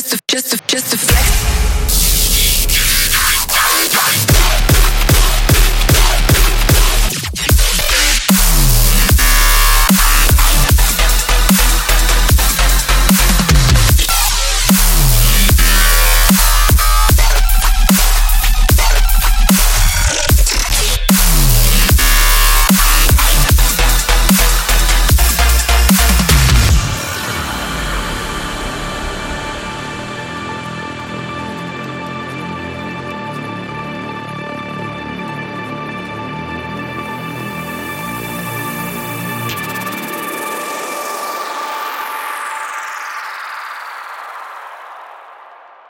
just a, just a, just a